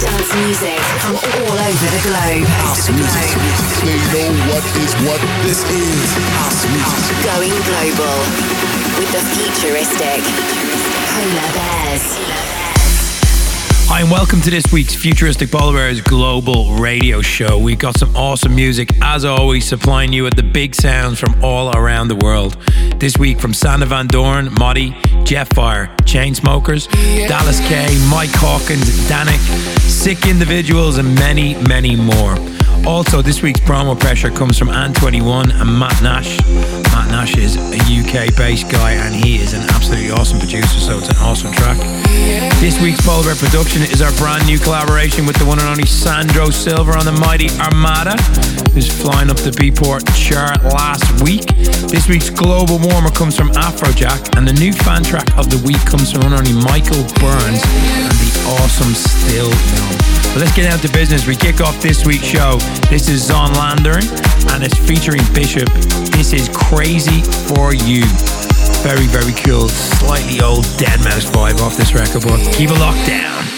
dance music from all over the globe. They know what is what this is. House music. Going global with the futuristic Polar Bears. Hi, and welcome to this week's Futuristic Polar Bears Global Radio Show. We've got some awesome music, as always, supplying you with the big sounds from all around the world. This week from Sander Van Dorn, Doorn, Muddy, Jetfire, Chainsmokers, DallasK, Mike Hawkins, Dannic, Sick Individuals, and many, many more. Also, this week's promo pressure comes from An21 and Matt Nash. Matt Nash is a UK based guy and he is an absolutely awesome producer, so it's an awesome track. This week's Bear production is our brand new collaboration with the one and only Sandro Silva on the mighty Armada, who's flying up the Beatport chart last week. This week's global warmer comes from Afrojack, and the new fan track of the week comes from one and only Michael Brun and the awesome Still Young. Let's get down to business. We kick off this week's show. This is Zonderling, and it's featuring Bishp. This is Crazy for You. Very, very cool, slightly old Deadmau5 vibe off this record, but keep it locked down.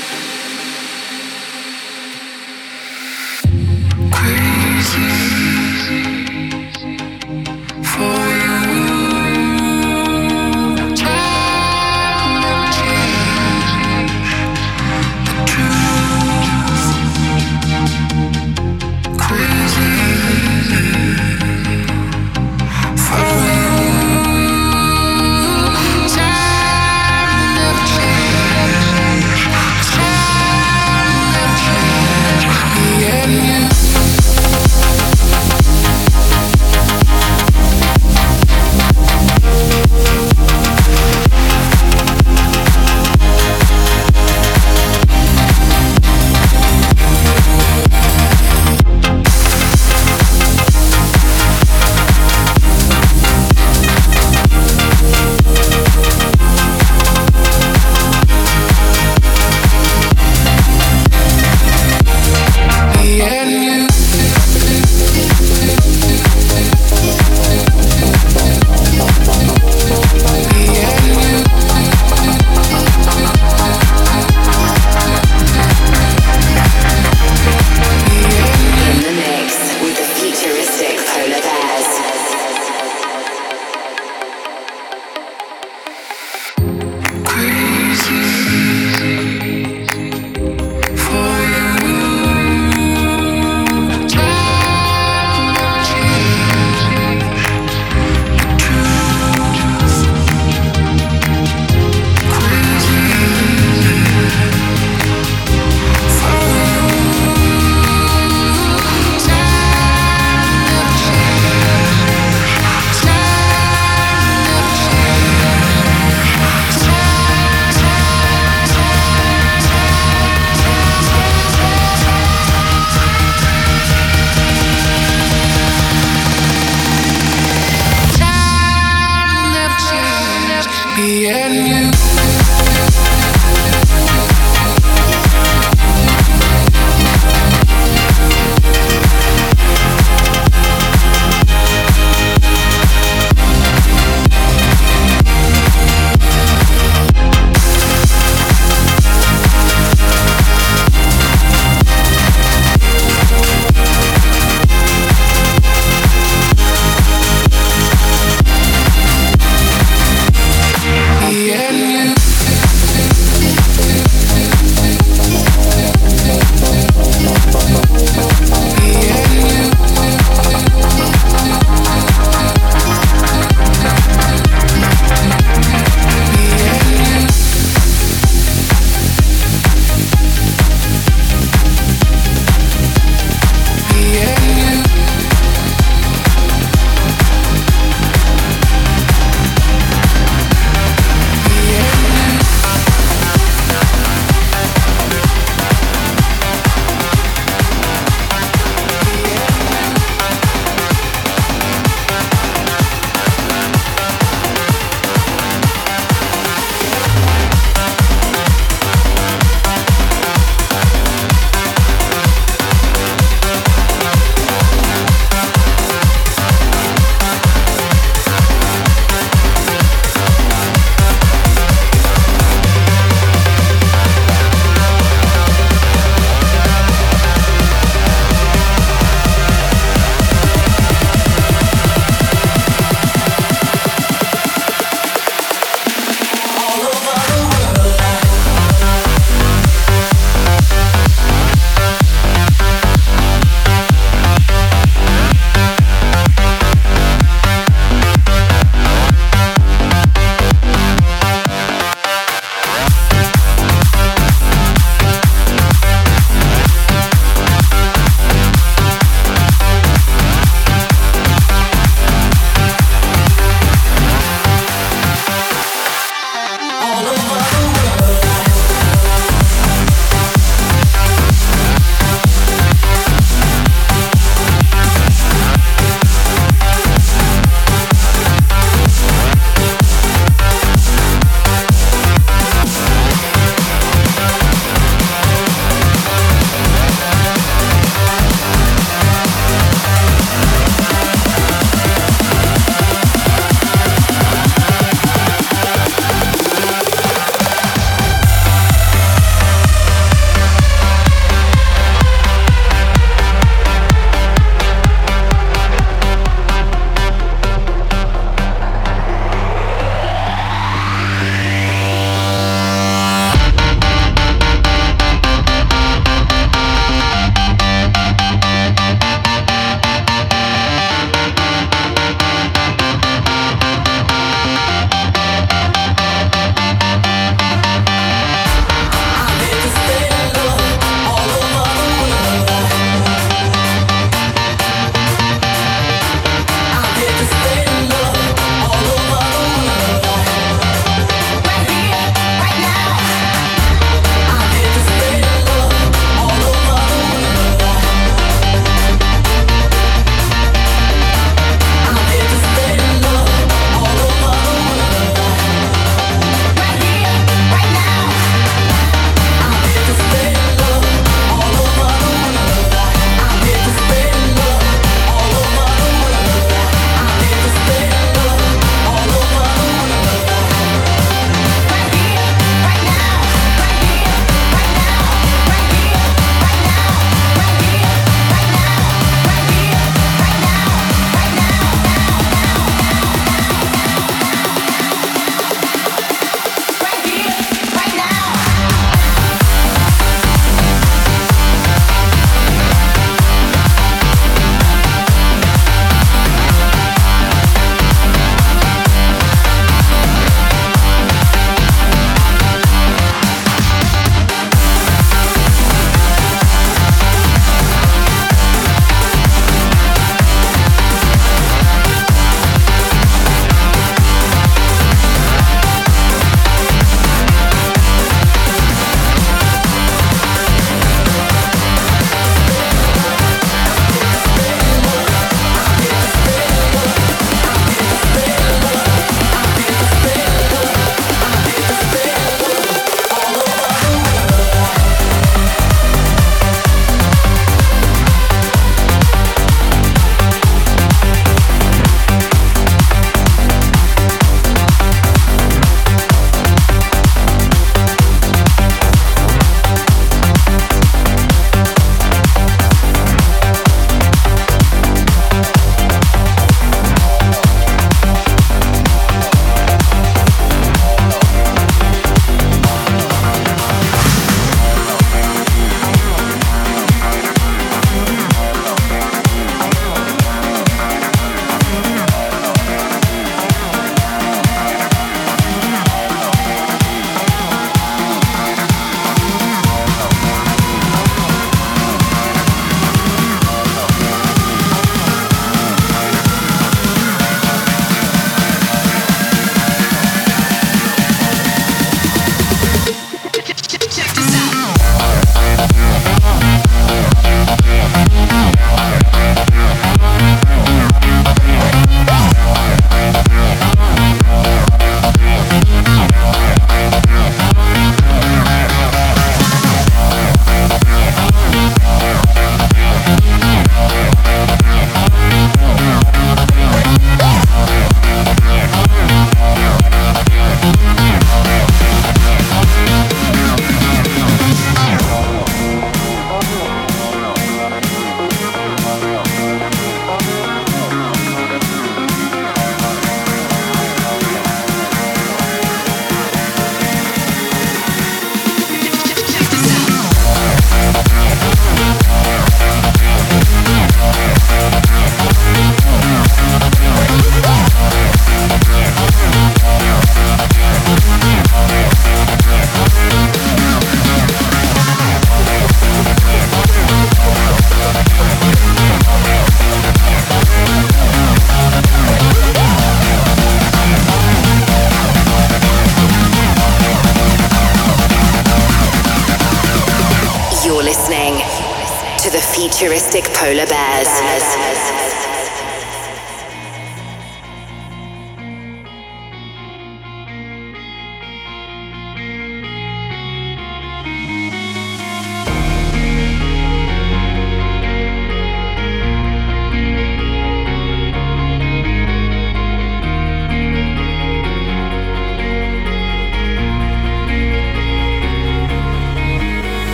listening to the futuristic polar bears. bears.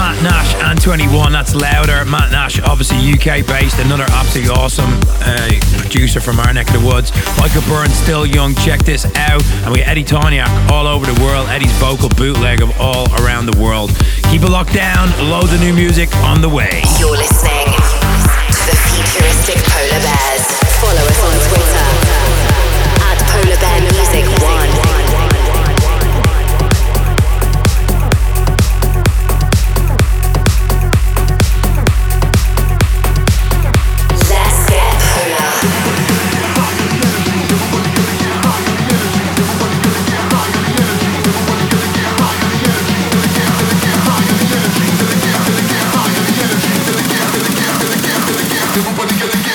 Matt Nash An21. That's louder. Matt Nash, obviously UK based, another absolutely awesome uh, producer from our neck of the woods. Michael Brun, still young. Check this out. And we got Eddie Thoneick all over the world. Eddie's vocal bootleg of all around the world. Keep it locked down. Loads of new music on the way. You're listening to the futuristic Polar Bears. Everybody gotta get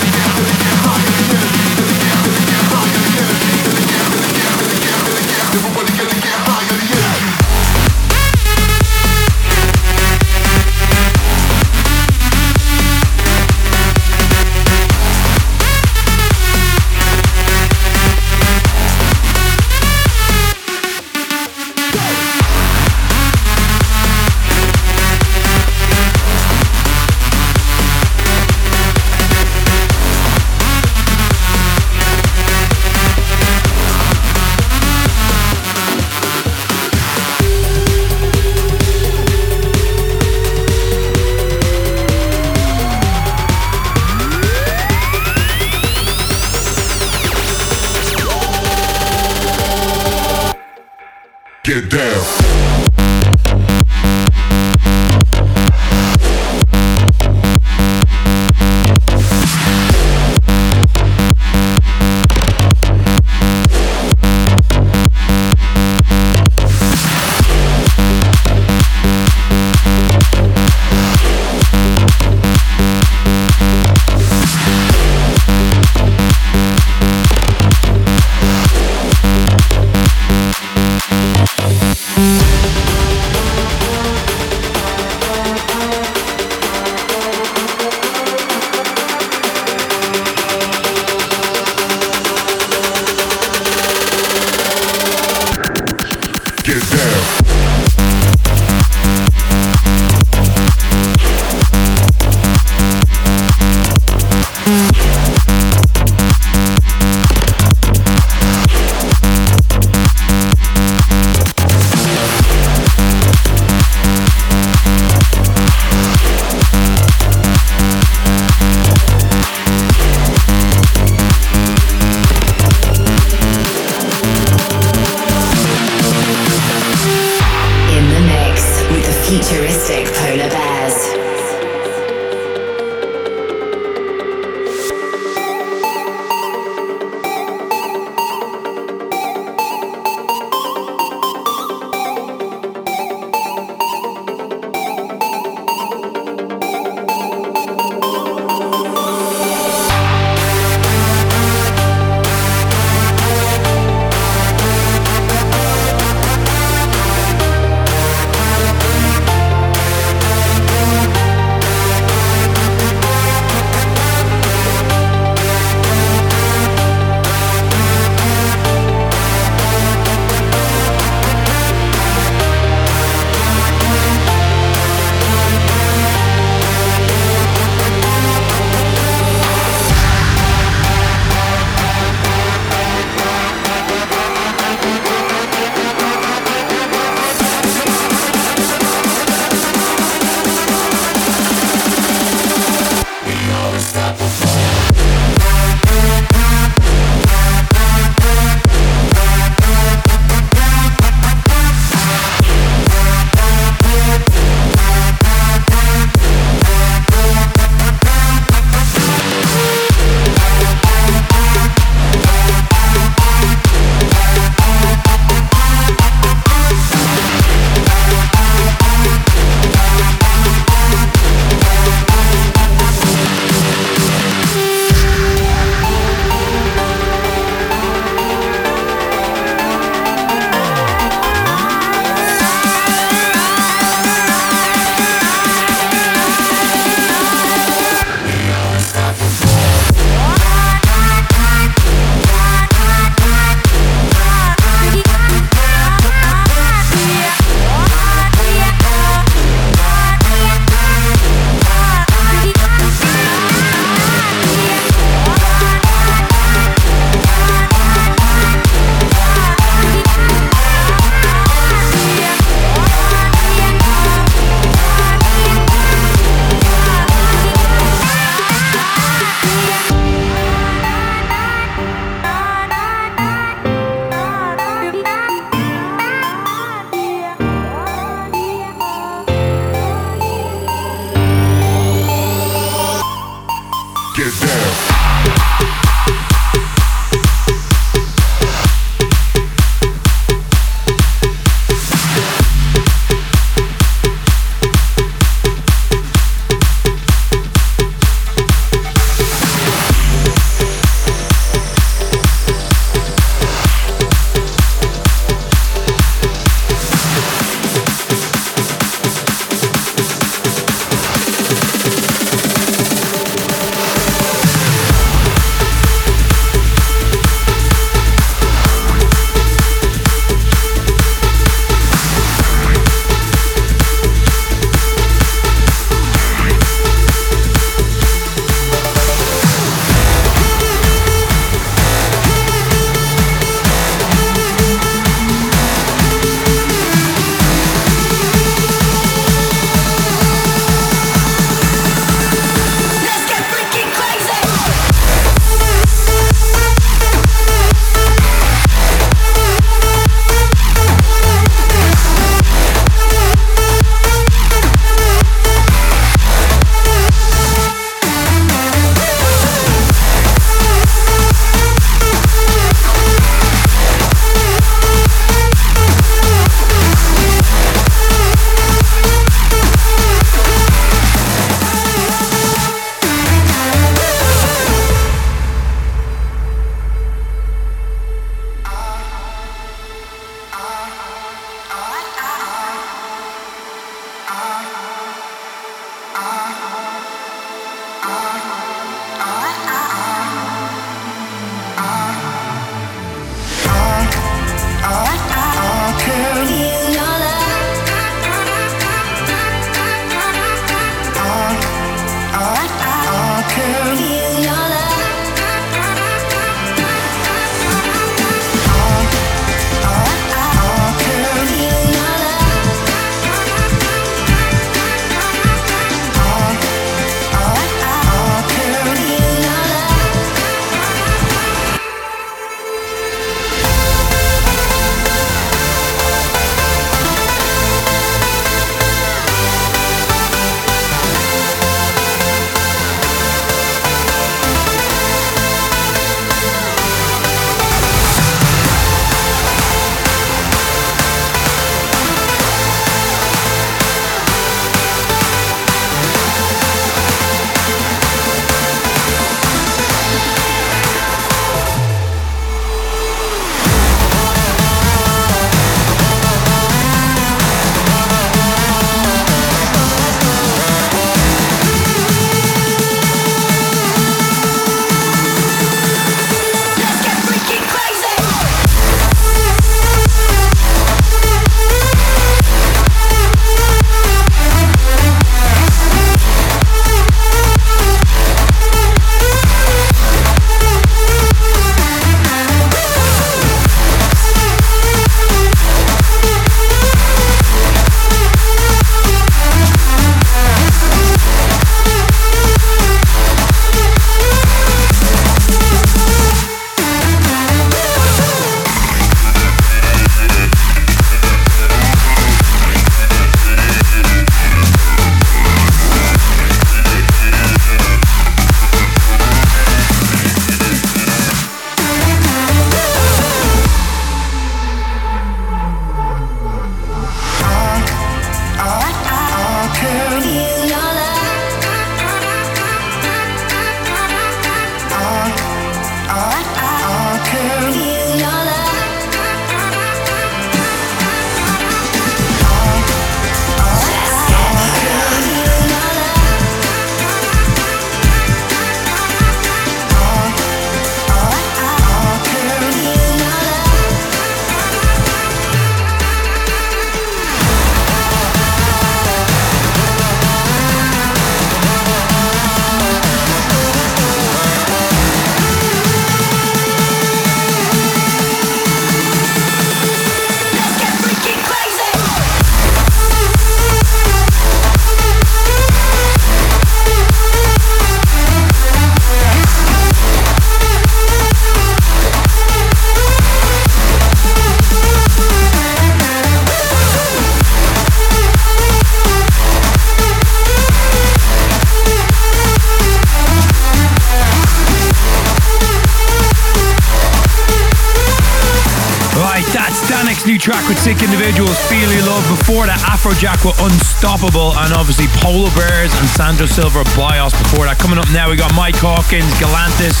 Before that, Afrojack were Unstoppable, and obviously Polar Bears and Sandro Silva Bios before that. Coming up now, we got Mike Hawkins, Galantis,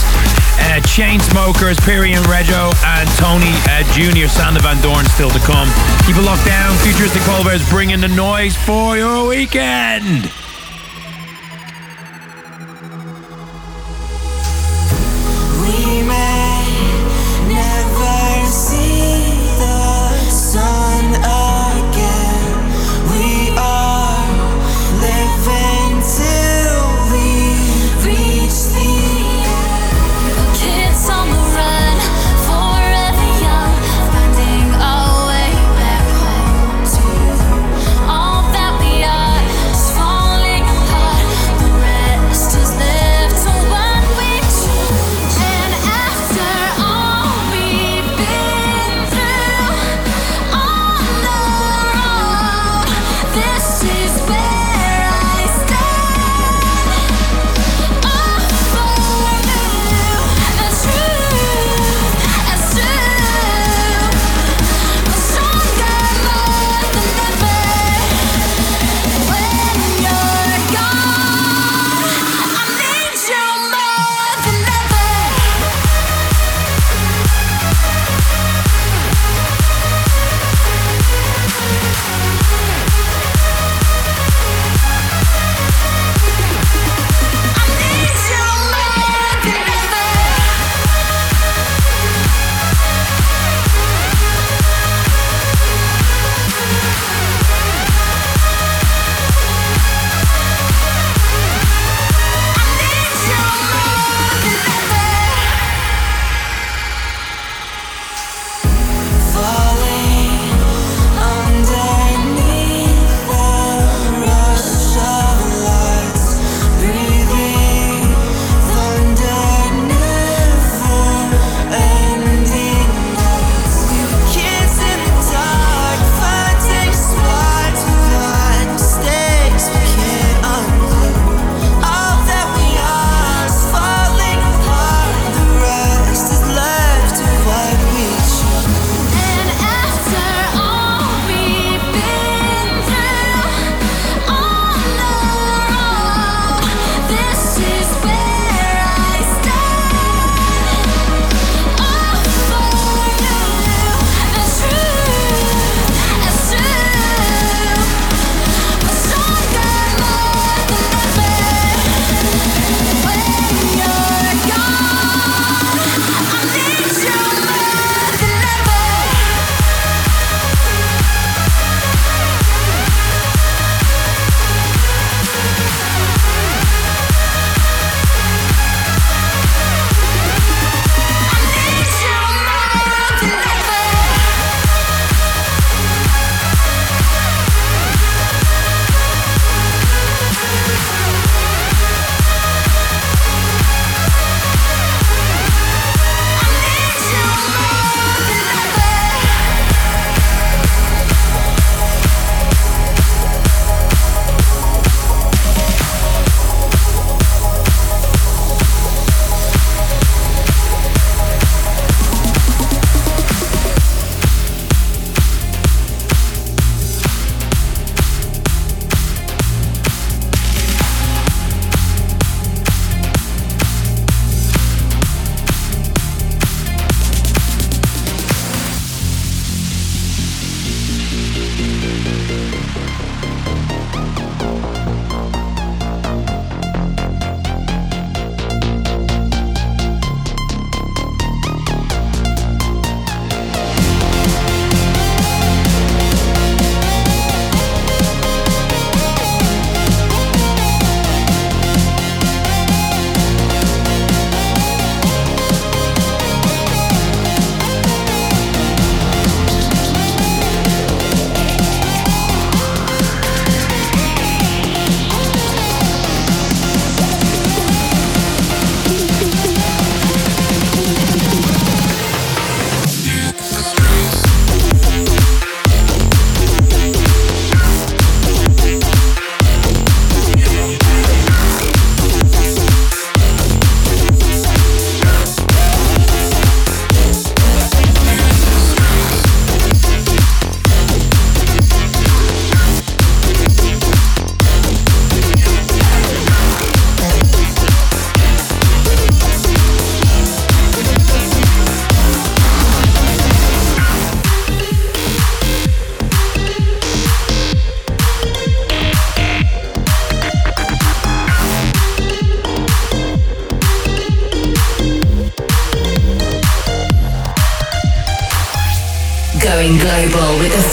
uh, Chainsmokers, Piri and Riggi, and Tony uh, Jr. Sander Van Doorn still to come. Keep it locked down. Futuristic Polar Bears bringing the noise for your weekend.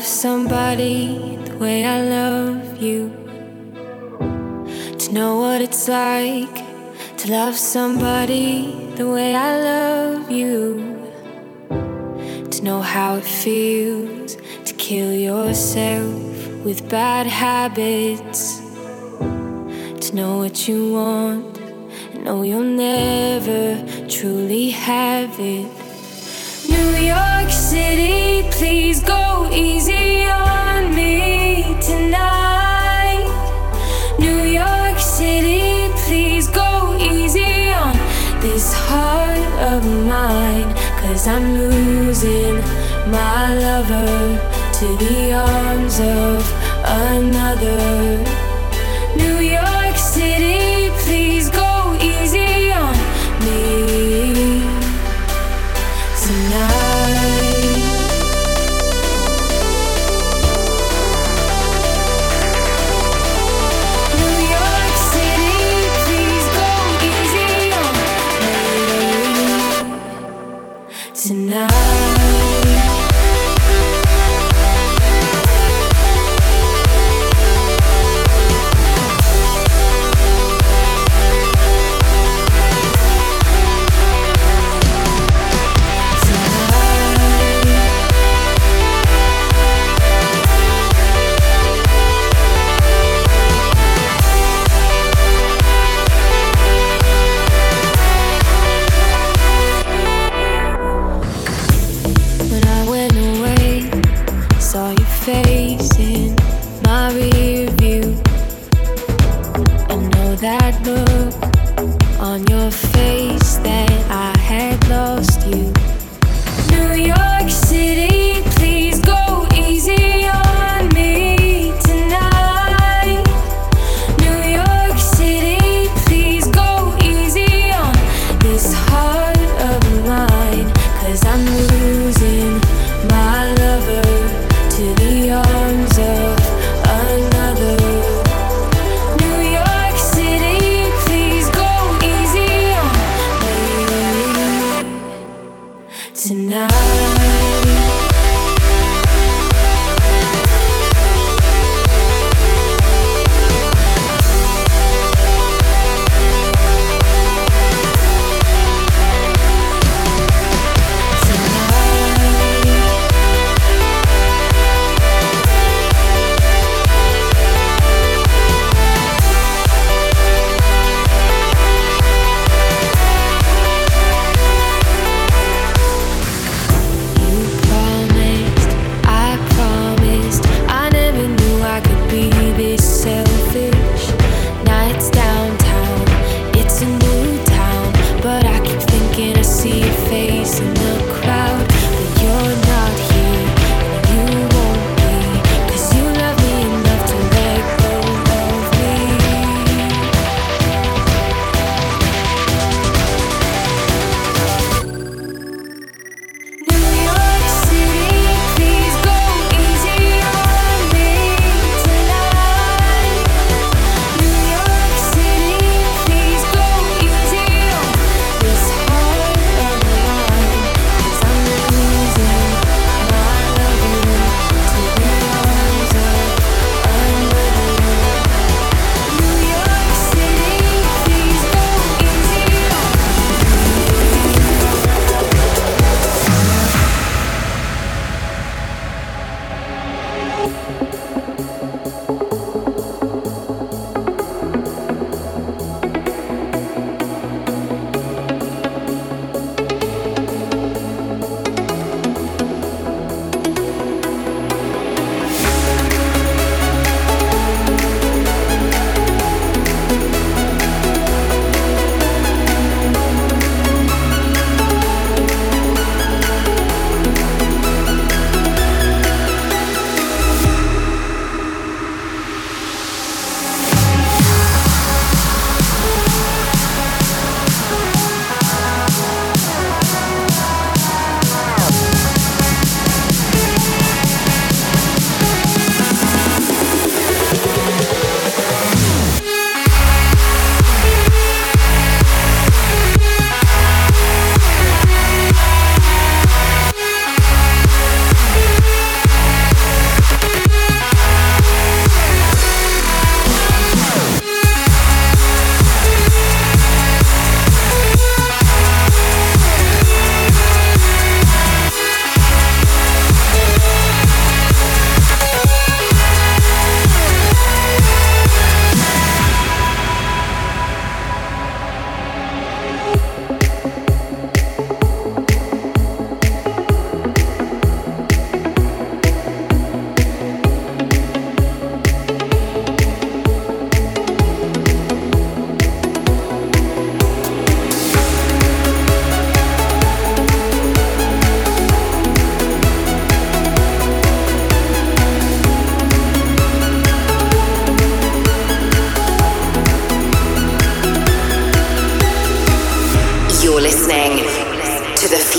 Love somebody the way I love you. To know what it's like to love somebody the way I love you. To know how it feels to kill yourself with bad habits. To know what you want and know you'll never truly have it. New York City, please go easy on me tonight. New York City, please go easy on this heart of mine. Cause I'm losing my lover to the arms of another. New York City,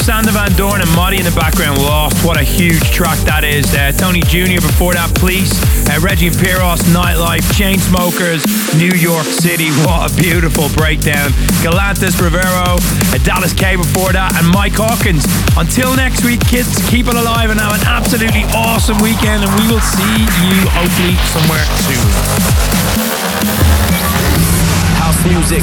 Sander Van Doorn and MOTi in the background. Lost. What a huge track that is. Tony Jr. before that, Police. Uh, Riggi Piros, Knightlife. Chainsmokers, New York City. What a beautiful breakdown. Galantis Rivero. Uh, DallasK before that. And Mike Hawkins. Until next week, kids, keep it alive and have an absolutely awesome weekend. And we will see you hopefully somewhere soon. House music.